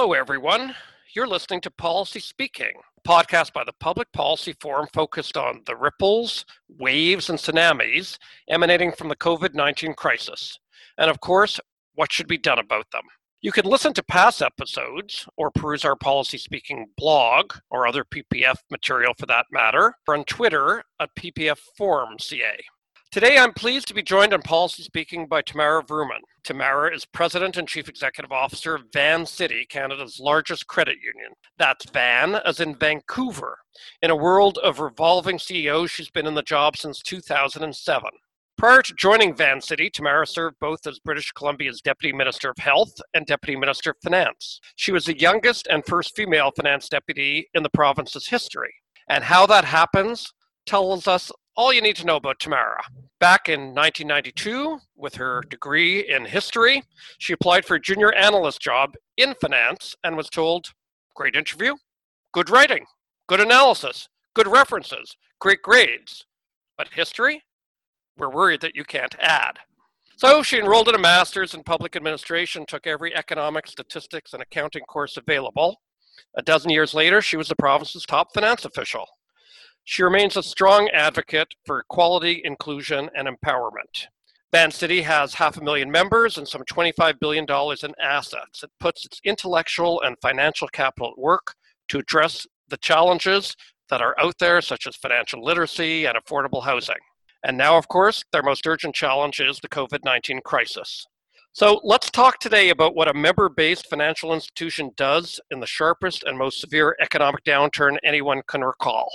Hello, everyone. You're listening to Policy Speaking, a podcast by the Public Policy Forum focused on the ripples, waves, and tsunamis emanating from the COVID 19 crisis. And of course, what should be done about them. You can listen to past episodes or peruse our Policy Speaking blog or other PPF material for that matter on Twitter at PPF Forum CA. Today, I'm pleased to be joined on Policy Speaking by Tamara Vrooman. Tamara is President and Chief Executive Officer of Vancity, Canada's largest credit union. That's Van, as in Vancouver. In a world of revolving CEOs, she's been in the job since 2007. Prior to joining Vancity, Tamara served both as British Columbia's Deputy Minister of Health and Deputy Minister of Finance. She was the youngest and first female finance deputy in the province's history. And how that happens tells us all you need to know about Tamara. Back in 1992, with her degree in history, she applied for a junior analyst job in finance and was told, Great interview, good writing, good analysis, good references, great grades. But history? We're worried that you can't add. So she enrolled in a master's in public administration, took every economic, statistics, and accounting course available. A dozen years later, she was the province's top finance official. She remains a strong advocate for equality, inclusion, and empowerment. Vancity has half a million members and some $25 billion in assets. It puts its intellectual and financial capital at work to address the challenges that are out there, such as financial literacy and affordable housing. And now, of course, their most urgent challenge is the COVID 19 crisis. So let's talk today about what a member based financial institution does in the sharpest and most severe economic downturn anyone can recall.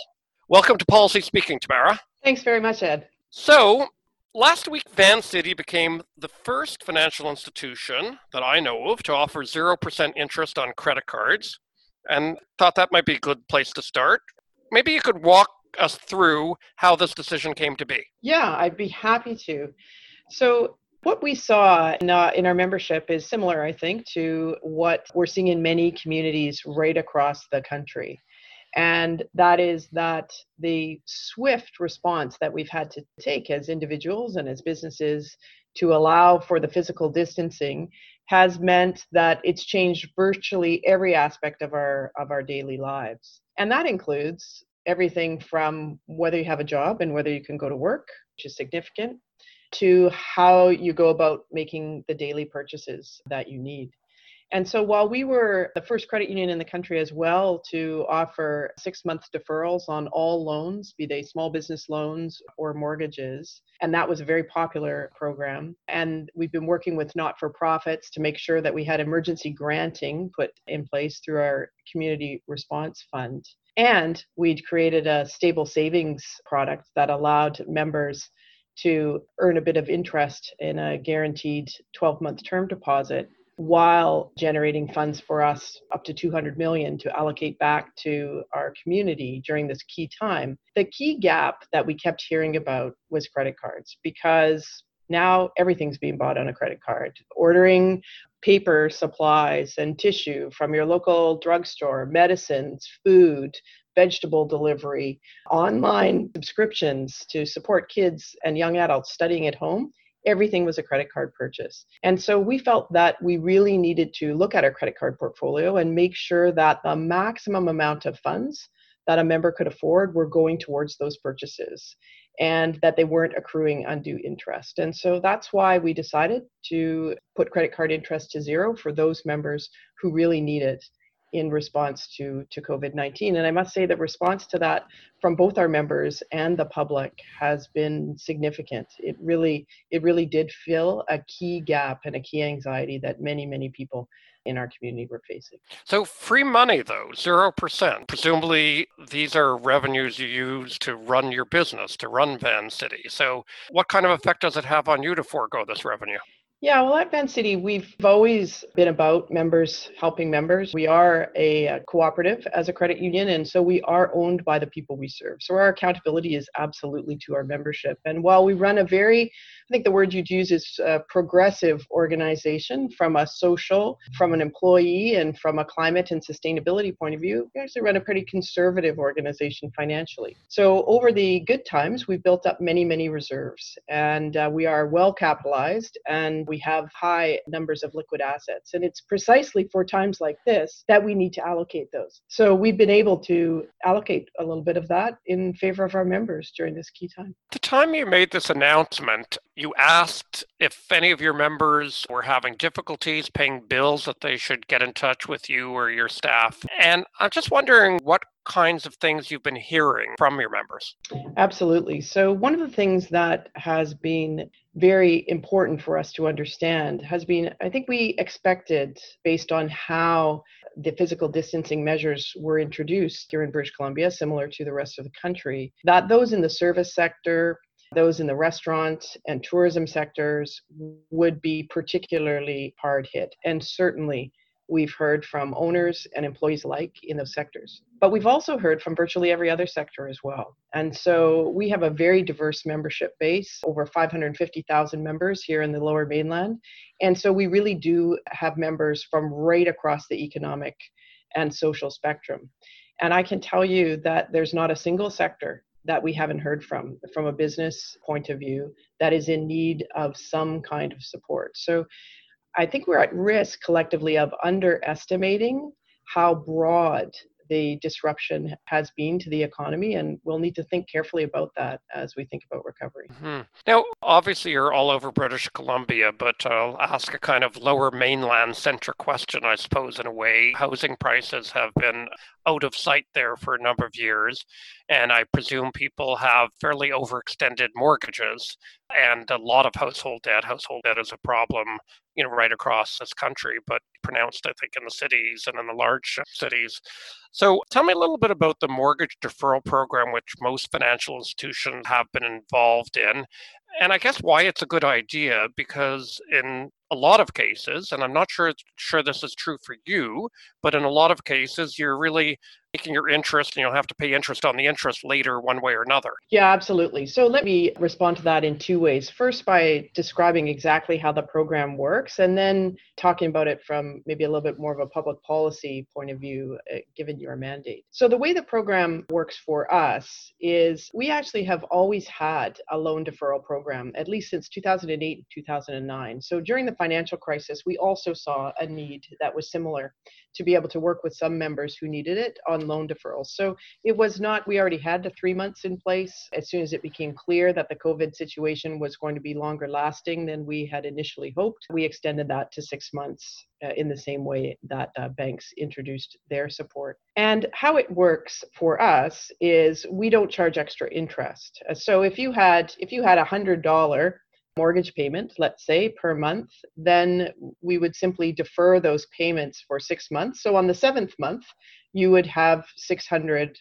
Welcome to Policy Speaking, Tamara. Thanks very much, Ed. So, last week, Vancity became the first financial institution that I know of to offer 0% interest on credit cards and thought that might be a good place to start. Maybe you could walk us through how this decision came to be. Yeah, I'd be happy to. So, what we saw in, uh, in, our membership is similar, I think, to what we're seeing in many communities right across the country and that is that the swift response that we've had to take as individuals and as businesses to allow for the physical distancing has meant that it's changed virtually every aspect of our of our daily lives. And that includes everything from whether you have a job and whether you can go to work which is significant to how you go about making the daily purchases that you need and so while we were the first credit union in the country as well to offer six month deferrals on all loans, be they small business loans or mortgages, and that was a very popular program. And we've been working with not for profits to make sure that we had emergency granting put in place through our community response fund. And we'd created a stable savings product that allowed members to earn a bit of interest in a guaranteed 12 month term deposit while generating funds for us up to 200 million to allocate back to our community during this key time. The key gap that we kept hearing about was credit cards because now everything's being bought on a credit card. Ordering paper supplies and tissue from your local drugstore, medicines, food, vegetable delivery, online subscriptions to support kids and young adults studying at home everything was a credit card purchase. And so we felt that we really needed to look at our credit card portfolio and make sure that the maximum amount of funds that a member could afford were going towards those purchases and that they weren't accruing undue interest. And so that's why we decided to put credit card interest to zero for those members who really need it in response to, to COVID 19. And I must say the response to that from both our members and the public has been significant. It really, it really did fill a key gap and a key anxiety that many, many people in our community were facing. So, free money though, 0%. Presumably, these are revenues you use to run your business, to run Vancity. So, what kind of effect does it have on you to forego this revenue? Yeah, well, at Vancity, we've always been about members helping members. We are a cooperative as a credit union, and so we are owned by the people we serve. So our accountability is absolutely to our membership. And while we run a very, I think the word you'd use is progressive organization from a social, from an employee, and from a climate and sustainability point of view, we actually run a pretty conservative organization financially. So over the good times, we've built up many, many reserves, and uh, we are well capitalized, and We have high numbers of liquid assets. And it's precisely for times like this that we need to allocate those. So we've been able to allocate a little bit of that in favor of our members during this key time. The time you made this announcement, you asked if any of your members were having difficulties paying bills that they should get in touch with you or your staff. And I'm just wondering what kinds of things you've been hearing from your members. Absolutely. So, one of the things that has been very important for us to understand has been I think we expected, based on how the physical distancing measures were introduced here in British Columbia, similar to the rest of the country, that those in the service sector, those in the restaurant and tourism sectors would be particularly hard hit. And certainly, we've heard from owners and employees alike in those sectors. But we've also heard from virtually every other sector as well. And so we have a very diverse membership base, over 550,000 members here in the lower mainland. And so we really do have members from right across the economic and social spectrum. And I can tell you that there's not a single sector that we haven't heard from from a business point of view that is in need of some kind of support. So I think we're at risk collectively of underestimating how broad the disruption has been to the economy, and we'll need to think carefully about that as we think about recovery. Mm-hmm. Now, obviously, you're all over British Columbia, but I'll ask a kind of lower mainland centric question, I suppose, in a way. Housing prices have been out of sight there for a number of years, and I presume people have fairly overextended mortgages and a lot of household debt. Household debt is a problem, you know, right across this country, but pronounced, I think, in the cities and in the large cities. So, tell me a little bit about the mortgage deferral program, which most financial institutions have been involved in, and I guess why it's a good idea because in a lot of cases, and I'm not sure sure this is true for you, but in a lot of cases, you're really taking your interest and you'll have to pay interest on the interest later one way or another. Yeah, absolutely. So let me respond to that in two ways. First, by describing exactly how the program works, and then talking about it from maybe a little bit more of a public policy point of view, uh, given your mandate. So, the way the program works for us is we actually have always had a loan deferral program, at least since 2008 and 2009. So, during the financial crisis, we also saw a need that was similar to be able to work with some members who needed it on loan deferrals. So it was not, we already had the three months in place. As soon as it became clear that the COVID situation was going to be longer lasting than we had initially hoped, we extended that to six months uh, in the same way that uh, banks introduced their support. And how it works for us is we don't charge extra interest. So if you had if you had a hundred dollar mortgage payment, let's say, per month, then we would simply defer those payments for six months. So on the seventh month, you would have $600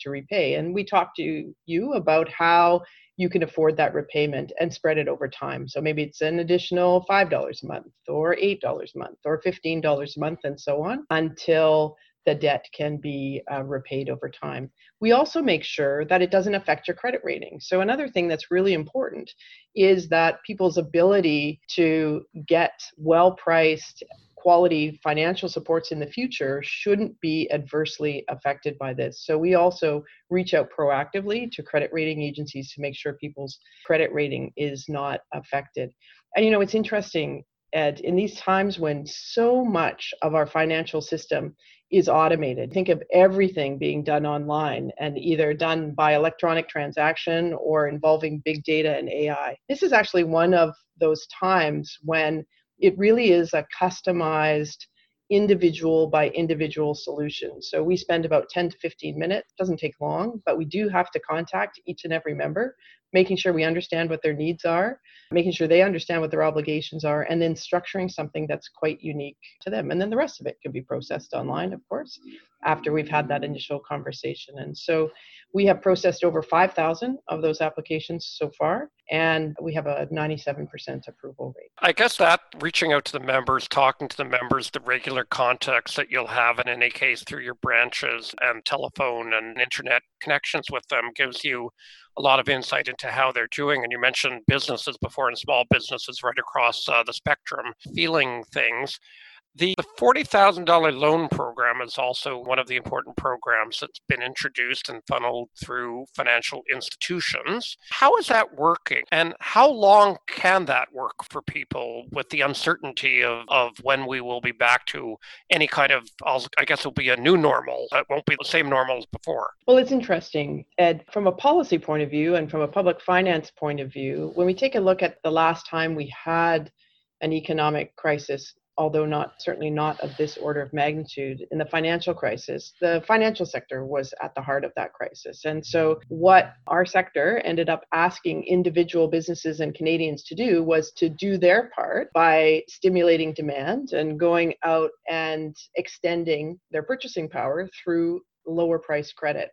to repay. And we talked to you about how you can afford that repayment and spread it over time. So maybe it's an additional $5 a month or $8 a month or $15 a month and so on until the debt can be uh, repaid over time. We also make sure that it doesn't affect your credit rating. So, another thing that's really important is that people's ability to get well priced, quality financial supports in the future shouldn't be adversely affected by this. So, we also reach out proactively to credit rating agencies to make sure people's credit rating is not affected. And you know, it's interesting Ed, in these times when so much of our financial system is automated. Think of everything being done online and either done by electronic transaction or involving big data and AI. This is actually one of those times when it really is a customized individual by individual solution. So we spend about 10 to 15 minutes, doesn't take long, but we do have to contact each and every member making sure we understand what their needs are, making sure they understand what their obligations are, and then structuring something that's quite unique to them. And then the rest of it can be processed online, of course, after we've had that initial conversation. And so we have processed over 5,000 of those applications so far, and we have a 97% approval rate. I guess that reaching out to the members, talking to the members, the regular contacts that you'll have in any case through your branches and telephone and internet connections with them gives you a lot of insight into how they're doing. And you mentioned businesses before and small businesses right across uh, the spectrum feeling things. The $40,000 loan program is also one of the important programs that's been introduced and funneled through financial institutions. How is that working? And how long can that work for people with the uncertainty of, of when we will be back to any kind of, I guess it'll be a new normal. It won't be the same normal as before. Well, it's interesting, Ed, from a policy point of view and from a public finance point of view, when we take a look at the last time we had an economic crisis although not certainly not of this order of magnitude in the financial crisis the financial sector was at the heart of that crisis. And so what our sector ended up asking individual businesses and canadians to do was to do their part by stimulating demand and going out and extending their purchasing power through lower price credit.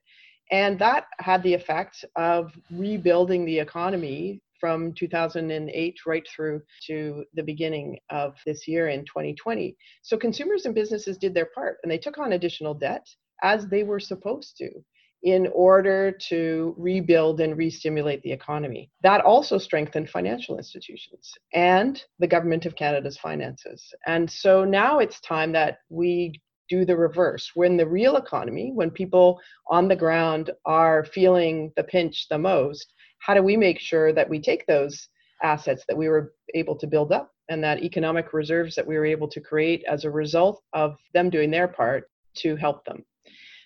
And that had the effect of rebuilding the economy from 2008 right through to the beginning of this year in 2020. So consumers and businesses did their part and they took on additional debt as they were supposed to in order to rebuild and re-stimulate the economy. That also strengthened financial institutions and the government of Canada's finances. And so now it's time that we do the reverse. When the real economy, when people on the ground are feeling the pinch the most, how do we make sure that we take those assets that we were able to build up and that economic reserves that we were able to create as a result of them doing their part to help them?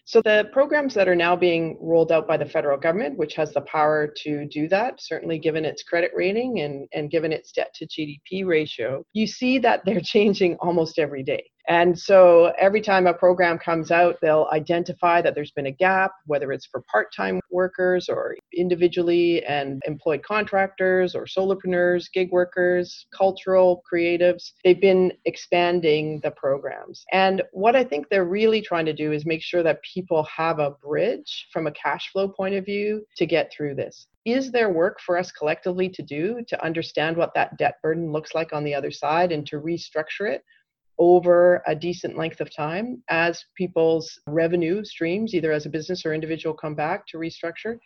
So, the programs that are now being rolled out by the federal government, which has the power to do that, certainly given its credit rating and, and given its debt to GDP ratio, you see that they're changing almost every day. And so every time a program comes out, they'll identify that there's been a gap, whether it's for part time workers or individually and employed contractors or solopreneurs, gig workers, cultural creatives. They've been expanding the programs. And what I think they're really trying to do is make sure that people have a bridge from a cash flow point of view to get through this is there work for us collectively to do to understand what that debt burden looks like on the other side and to restructure it over a decent length of time as people's revenue streams, either as a business or individual, come back to restructure?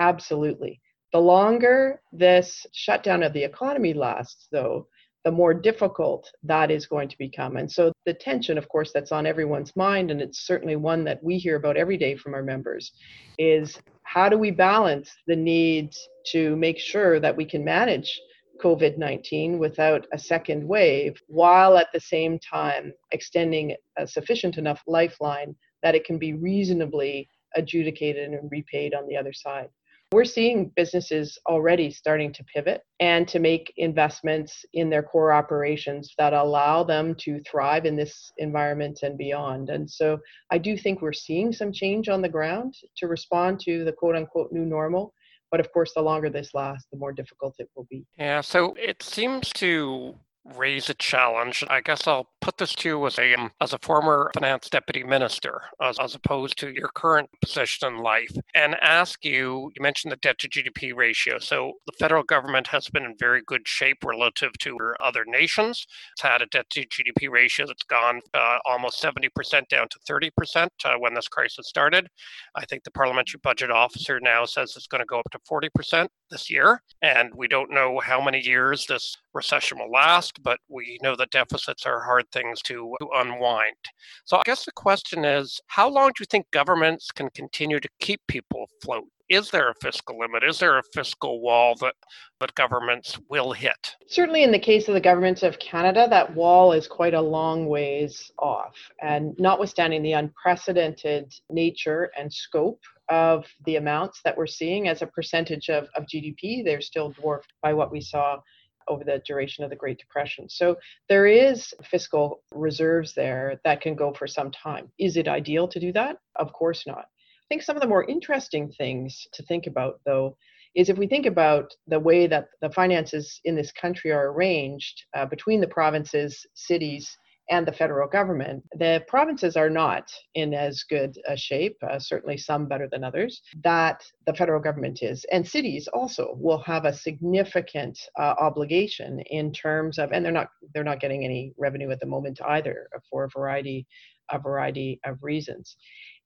Absolutely. The longer this shutdown of the economy lasts, though, the more difficult that is going to become. And so the tension, of course, that's on everyone's mind, and it's certainly one that we hear about every day from our members, is how do we balance the need to make sure that we can manage COVID 19 without a second wave, while at the same time extending a sufficient enough lifeline that it can be reasonably adjudicated and repaid on the other side. We're seeing businesses already starting to pivot and to make investments in their core operations that allow them to thrive in this environment and beyond. And so I do think we're seeing some change on the ground to respond to the quote unquote new normal. But of course, the longer this lasts, the more difficult it will be. Yeah, so it seems to raise a challenge. I guess I'll put this to you as a um, as a former finance deputy minister, as, as opposed to your current position in life, and ask you. You mentioned the debt to GDP ratio. So the federal government has been in very good shape relative to other nations. It's had a debt to GDP ratio that's gone uh, almost 70% down to 30% uh, when this crisis started. I think the parliamentary budget officer now says it's going to go up to 40% this year, and we don't know how many years this recession will last, but we know that deficits are hard things to, to unwind. So I guess the question is how long do you think governments can continue to keep people afloat? Is there a fiscal limit? Is there a fiscal wall that, that governments will hit? Certainly, in the case of the government of Canada, that wall is quite a long ways off. And notwithstanding the unprecedented nature and scope of the amounts that we're seeing as a percentage of, of GDP, they're still dwarfed by what we saw over the duration of the Great Depression. So there is fiscal reserves there that can go for some time. Is it ideal to do that? Of course not. I think some of the more interesting things to think about, though, is if we think about the way that the finances in this country are arranged uh, between the provinces, cities, and the federal government. The provinces are not in as good a shape, uh, certainly some better than others, that the federal government is. And cities also will have a significant uh, obligation in terms of, and they're not they're not getting any revenue at the moment either for a variety a variety of reasons.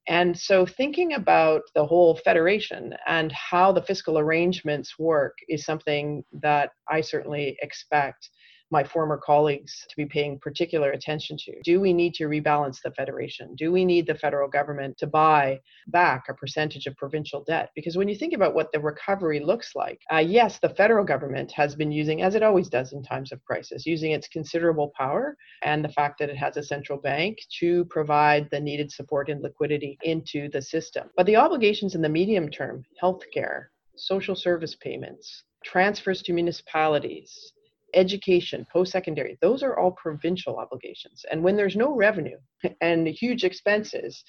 And so, thinking about the whole federation and how the fiscal arrangements work is something that I certainly expect my former colleagues to be paying particular attention to. Do we need to rebalance the federation? Do we need the federal government to buy back a percentage of provincial debt? Because when you think about what the recovery looks like, uh, yes, the federal government has been using, as it always does in times of crisis, using its considerable power and the fact that it has a central bank to provide the needed support and liquidity into the system. But the obligations in the medium term, healthcare, social service payments, transfers to municipalities, education, post secondary, those are all provincial obligations. And when there's no revenue and huge expenses,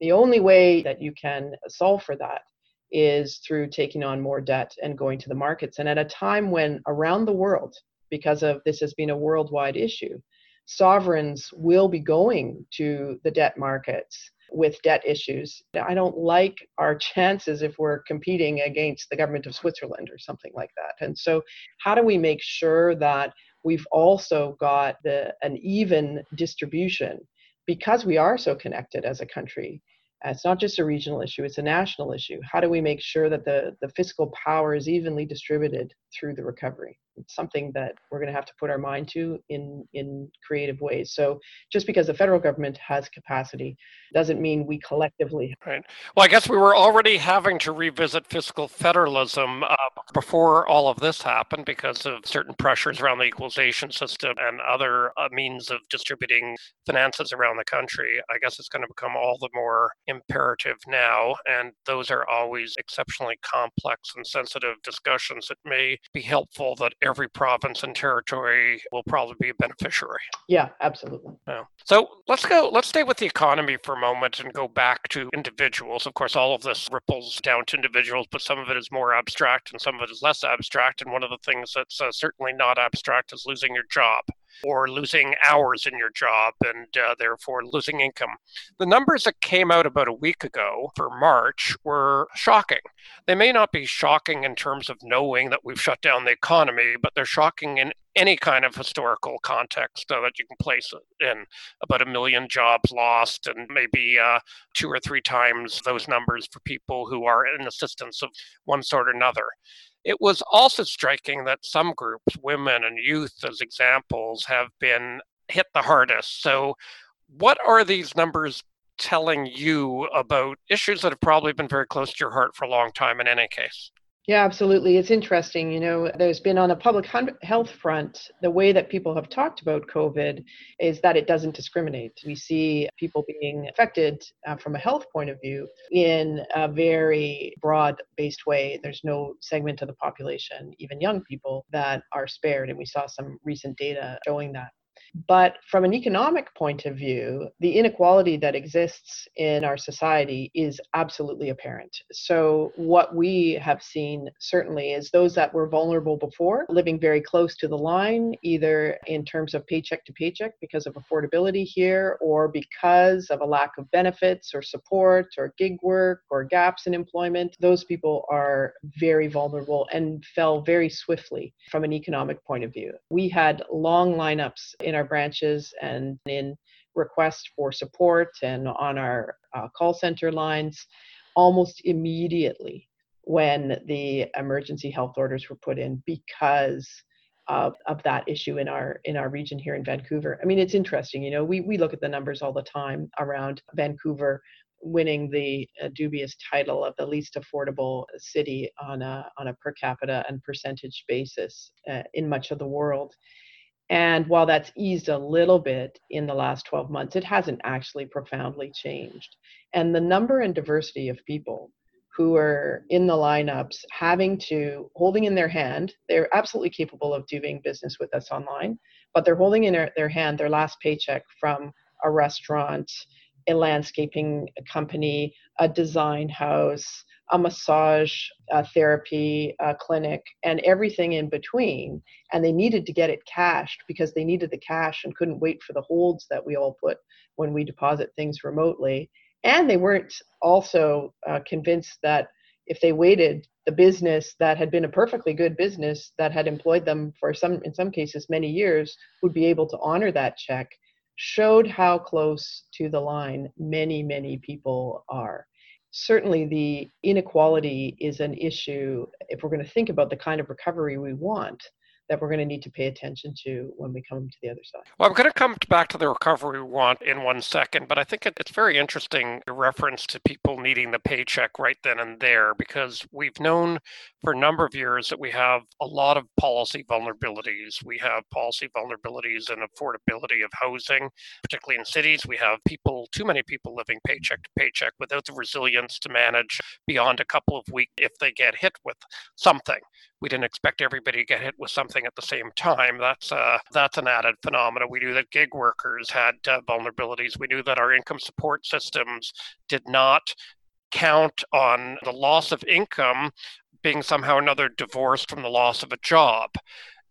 the only way that you can solve for that is through taking on more debt and going to the markets. And at a time when around the world, because of this has been a worldwide issue, sovereigns will be going to the debt markets with debt issues. I don't like our chances if we're competing against the government of Switzerland or something like that. And so, how do we make sure that we've also got the, an even distribution because we are so connected as a country? Uh, it's not just a regional issue, it's a national issue. How do we make sure that the, the fiscal power is evenly distributed through the recovery? It's something that we're going to have to put our mind to in, in creative ways. So just because the federal government has capacity doesn't mean we collectively. Right. Well, I guess we were already having to revisit fiscal federalism uh, before all of this happened because of certain pressures around the equalization system and other uh, means of distributing finances around the country. I guess it's going to become all the more imperative now. And those are always exceptionally complex and sensitive discussions. that may be helpful that every province and territory will probably be a beneficiary. Yeah, absolutely. Yeah. So let's go, let's stay with the economy for a moment and go back to individuals. Of course, all of this ripples down to individuals, but some of it is more abstract and some of it is less abstract. And one of the things that's uh, certainly not abstract is losing your job or losing hours in your job and uh, therefore losing income. The numbers that came out about a week ago for March were shocking. They may not be shocking in terms of knowing that we've shut down the economy, but they're shocking in any kind of historical context that you can place it in. About a million jobs lost, and maybe uh, two or three times those numbers for people who are in assistance of one sort or another. It was also striking that some groups, women and youth as examples, have been hit the hardest. So, what are these numbers telling you about issues that have probably been very close to your heart for a long time in any case? Yeah, absolutely. It's interesting. You know, there's been on a public health front, the way that people have talked about COVID is that it doesn't discriminate. We see people being affected uh, from a health point of view in a very broad based way. There's no segment of the population, even young people, that are spared. And we saw some recent data showing that. But from an economic point of view, the inequality that exists in our society is absolutely apparent. So, what we have seen certainly is those that were vulnerable before living very close to the line, either in terms of paycheck to paycheck because of affordability here, or because of a lack of benefits or support or gig work or gaps in employment. Those people are very vulnerable and fell very swiftly from an economic point of view. We had long lineups in our branches and in requests for support and on our uh, call center lines almost immediately when the emergency health orders were put in because of, of that issue in our in our region here in Vancouver. I mean, it's interesting, you know, we, we look at the numbers all the time around Vancouver winning the uh, dubious title of the least affordable city on a on a per capita and percentage basis uh, in much of the world. And while that's eased a little bit in the last 12 months, it hasn't actually profoundly changed. And the number and diversity of people who are in the lineups having to, holding in their hand, they're absolutely capable of doing business with us online, but they're holding in their, hand their last paycheck from a restaurant, a landscaping company, a design house, a massage a therapy a clinic and everything in between. And they needed to get it cashed because they needed the cash and couldn't wait for the holds that we all put when we deposit things remotely. And they weren't also uh, convinced that if they waited the business that had been a perfectly good business that had employed them for some in some cases many years would be able to honor that check showed how close to the line many many people are certainly the inequality is an issue if we're going to think about the kind of recovery we want that we're going to need to pay attention to when we come to the other side. Well, I'm going to come back to the recovery we want in one second, but I think it's very interesting reference to people needing the paycheck right then and there because we've known for a number of years that we have a lot of policy vulnerabilities. We have policy vulnerabilities and affordability of housing, particularly in cities. We have people, too many people living paycheck to paycheck without the resilience to manage beyond a couple of weeks if they get hit with something we didn't expect everybody to get hit with something at the same time. That's uh, that's an added phenomenon. We knew that gig workers had uh, vulnerabilities. We knew that our income support systems did not count on the loss of income being somehow another divorce from the loss of a job.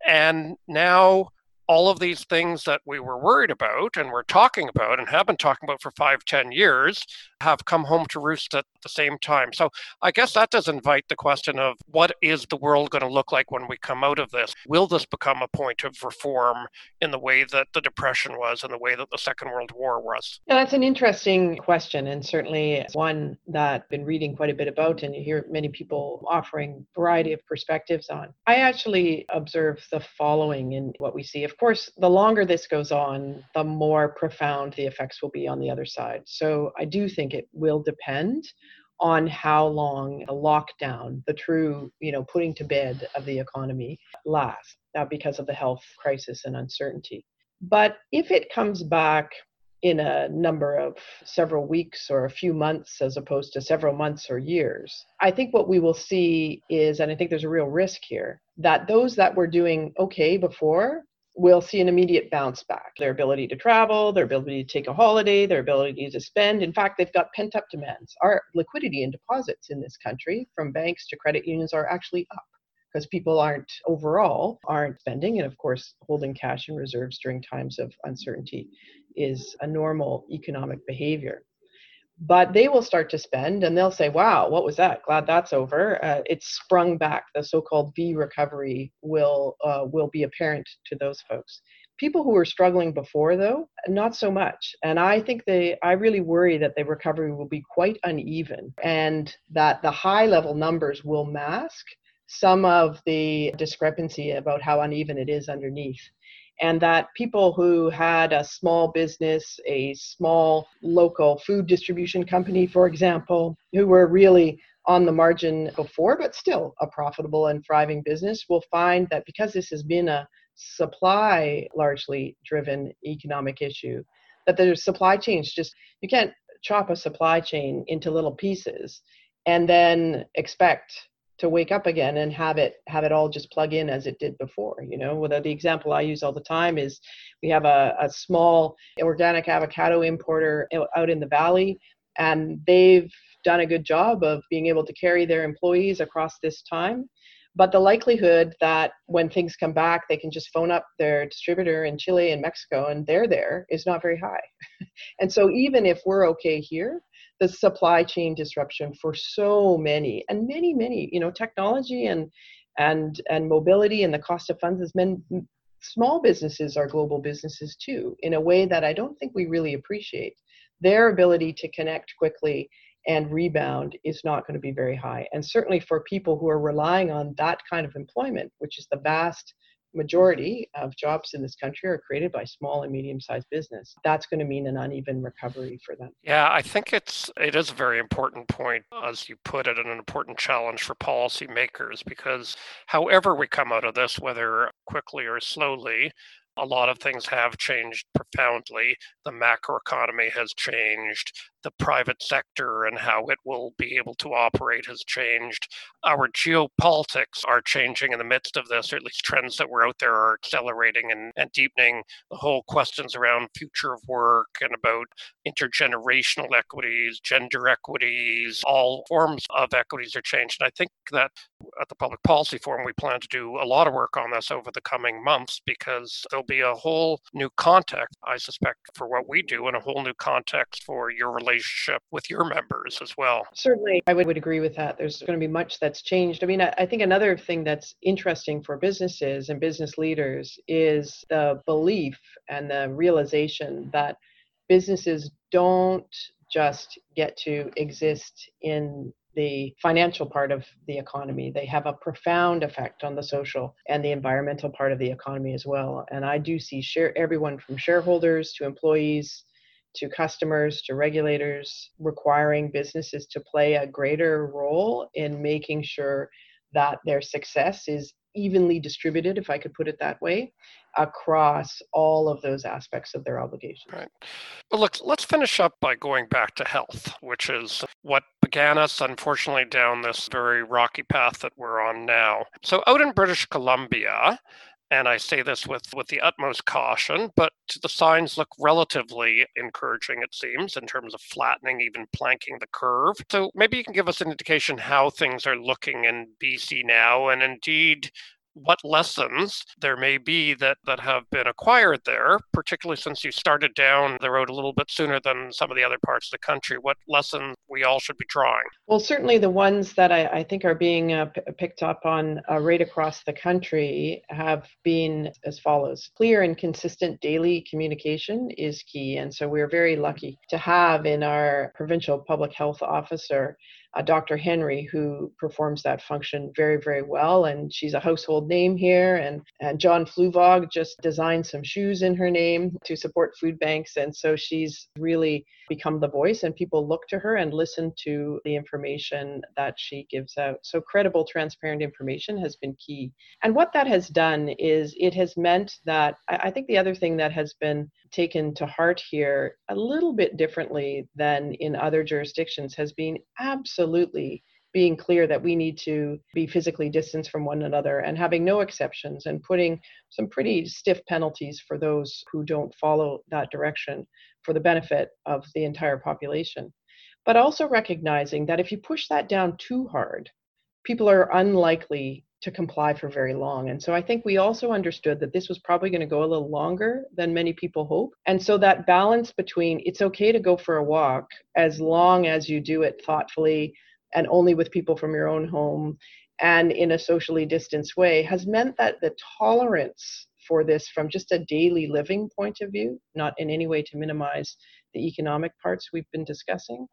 And now all of these things that we were worried about and we're talking about and have been talking about for five, ten years have come home to roost at the same time. So I guess that does invite the question of what is the world going to look like when we come out of this? Will this become a point of reform in the way that the Depression was and the way that the Second World War was? Yeah, that's an interesting question and certainly one that I've been reading quite a bit about and you hear many people offering variety of perspectives on. I actually observe the following in what we see. Of course, the longer this goes on, the more profound the effects will be on the other side. So I do think it will depend on how long the lockdown, the true, you know, putting to bed of the economy lasts uh, because of the health crisis and uncertainty. But if it comes back in a number of several weeks or a few months as opposed to several months or years, I think what we will see is, and I think there's a real risk here, that those that were doing okay before will see an immediate bounce back. Their ability to travel, their ability to take a holiday, their ability to spend. In fact, they've got pent up demands. Our liquidity and deposits in this country from banks to credit unions are actually up because people aren't overall aren't spending and of course holding cash in reserves during times of uncertainty is a normal economic behavior but they will start to spend and they'll say wow what was that? Glad that's over. Uh, it's sprung back. The so-called v recovery will uh, will be apparent to those folks. People who were struggling before though not so much. And i think they i really worry that the recovery will be quite uneven and that the high level numbers will mask some of the discrepancy about how uneven it is underneath and that people who had a small business, a small local food distribution company, for example, who were really on the margin before, but still a profitable and thriving business, will find that because this has been a supply largely driven economic issue, that there's supply chains just, you can't chop a supply chain into little pieces and then expect to wake up again and have it have it all just plug in as it did before you know? Well, the example i use all the time is we have a, a small organic avocado importer out in the valley and they've done a good job of being able to carry their employees across this time. But the likelihood that when things come back they can just phone up their distributor in chile and mexico and they're there is not very high. And so even if we're okay here the supply chain disruption for so many and many many you know technology and and and mobility and the cost of funds has been mm, small businesses are global businesses too in a way that i don't think we really appreciate. Their ability to connect quickly and rebound is not going to be very high and certainly for people who are relying on that kind of employment which is the vast majority of jobs in this country are created by small and medium sized business. That's going to mean an uneven recovery for them. Yeah, I think it's it is a very important point, as you put it, and an important challenge for policymakers because however we come out of this, whether quickly or slowly, a lot of things have changed profoundly. The macroeconomy has changed the private sector and how it will be able to operate has changed. Our geopolitics are changing in the midst of this, or at least trends that were out there are accelerating and, and deepening. The whole questions around future of work and about intergenerational equities, gender equities, all forms of equities are changed. And I think that at the Public Policy Forum, we plan to do a lot of work on this over the coming months because there'll be a whole new context, I suspect, for what we do and a whole new context for your relationship with your members as well. Certainly, I would, would agree with that. There's going to be much that's changed. I mean, I, I think another thing that's interesting for businesses and business leaders is the belief and the realization that businesses don't just get to exist in the financial part of the economy. They have a profound effect on the social and the environmental part of the economy as well. And I do see share everyone from shareholders to employees to customers to regulators requiring businesses to play a greater role in making sure that their success is evenly distributed, if I could put it that way, across all of those aspects of their obligations. Right. Well, look, let's finish up by going back to health, which is what began us, unfortunately, down this very rocky path that we're on now. So, out in British Columbia, and I say this with, with the utmost caution, but the signs look relatively encouraging, it seems, in terms of flattening, even planking the curve. So maybe you can give us an indication how things are looking in BC now, and indeed what lessons there may be that, that have been acquired there, particularly since you started down the road a little bit sooner than some of the other parts of the country. What lessons we all should be drawing? Well, certainly the ones that I, I think are being uh, p- picked up on uh, right across the country have been as follows clear and consistent daily communication is key. And so we're very lucky to have in our provincial public health officer uh, Dr. Henry, who performs that function very, very well. And she's a household name here. And, and John Fluevog just designed some shoes in her name to support food banks. And so she's really become the voice, and people look to her and listen to the information that she gives out. So, credible, transparent information has been key. And what that has done is it has meant that I think the other thing that has been taken to heart here a little bit differently than in other jurisdictions has been absolutely being clear that we need to be physically distanced from one another and having no exceptions and putting some pretty stiff penalties for those who don't follow that direction for the benefit of the entire population. But also recognizing that if you push that down too hard, people are unlikely to comply for very long. And so I think we also understood that this was probably going to go a little longer than many people hope. And so that balance between it's okay to go for a walk as long as you do it thoughtfully and only with people from your own home and in a socially distanced way has meant that the tolerance for this from just a daily living point of view, not in any way to minimize the economic parts we've been discussing,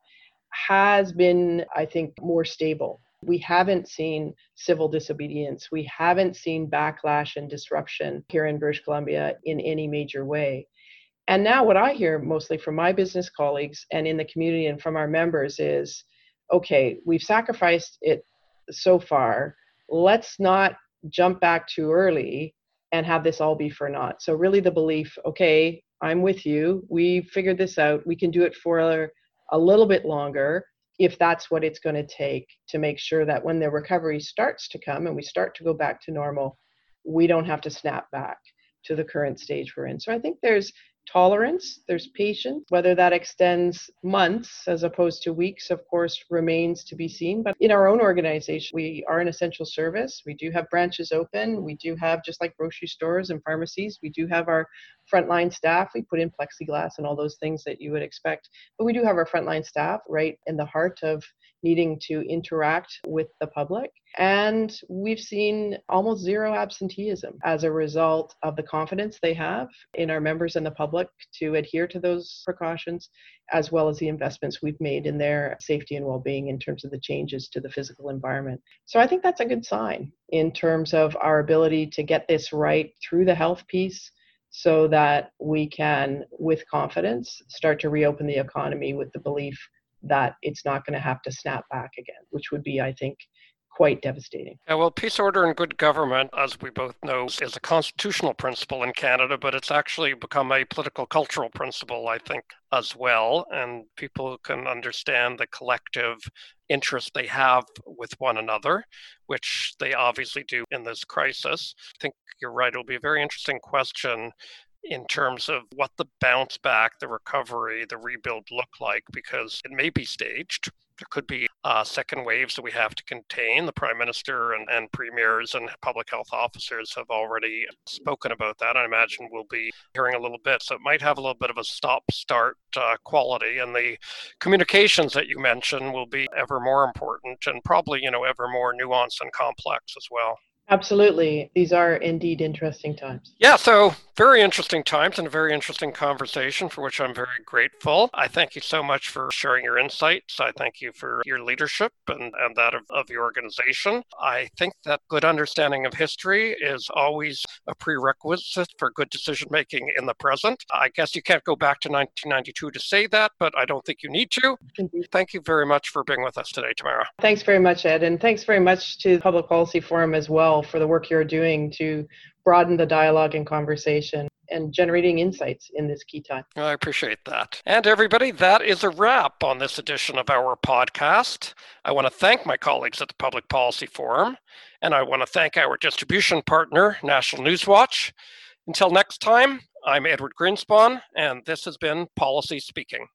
has been, I think, more stable we haven't seen civil disobedience. We haven't seen backlash and disruption here in British Columbia in any major way. And now, what I hear mostly from my business colleagues and in the community and from our members is okay, we've sacrificed it so far. Let's not jump back too early and have this all be for naught. So, really, the belief okay, I'm with you. We figured this out. We can do it for a little bit longer if that's what it's going to take to make sure that when the recovery starts to come and we start to go back to normal, we don't have to snap back to the current stage we're in. So I think there's tolerance, there's patience. Whether that extends months as opposed to weeks, of course, remains to be seen. But in our own organization, we are an essential service. We do have branches open. We do have, just like grocery stores and pharmacies, we do have our frontline staff. We put in plexiglass and all those things that you would expect. But we do have our frontline staff right in the heart of needing to interact with the public. And we've seen almost zero absenteeism as a result of the confidence they have in our members and the public to adhere to those precautions, as well as the investments we've made in their safety and well being in terms of the changes to the physical environment. So I think that's a good sign in terms of our ability to get this right through the health piece so that we can, with confidence, start to reopen the economy with the belief that it's not going to have to snap back again, which would be, I think, quite devastating. Yeah, well, peace, order, and good government, as we both know, is a constitutional principle in Canada, but it's actually become a political cultural principle, I think, as well. And people can understand the collective interest they have with one another, which they obviously do in this crisis. I think you're right. It'll be a very interesting question in terms of what the bounce back, the recovery, the rebuild look like, because it may be staged. There could be uh, second waves that we have to contain. The Prime Minister and, and premiers and public health officers have already spoken about that. I imagine we'll be hearing a little bit. So it might have a little bit of a stop start uh, quality. And the communications that you mentioned will be ever more important and probably, you know, ever more nuanced and complex as well. Absolutely. These are indeed interesting times. Yeah, so very interesting times and a very interesting conversation for which I'm very grateful. I thank you so much for sharing your insights. I thank you for your leadership and, and that of, of your organization. I think that good understanding of history is always a prerequisite for good decision making in the present. I guess you can't go back to 1992 to say that, but I don't think you need to. Indeed. Thank you very much for being with us today, Tamara. Thanks very much, Ed, and thanks very much to the Public Policy Forum as well for the work you're doing to broaden the dialogue and conversation and generating insights in this key time. I appreciate that. And everybody, that is a wrap on this edition of our podcast. I want to thank my colleagues at the Public Policy Forum, and I want to thank our distribution partner, National Newswatch. Until next time, I'm Edward Greenspon, and this has been Policy Speaking.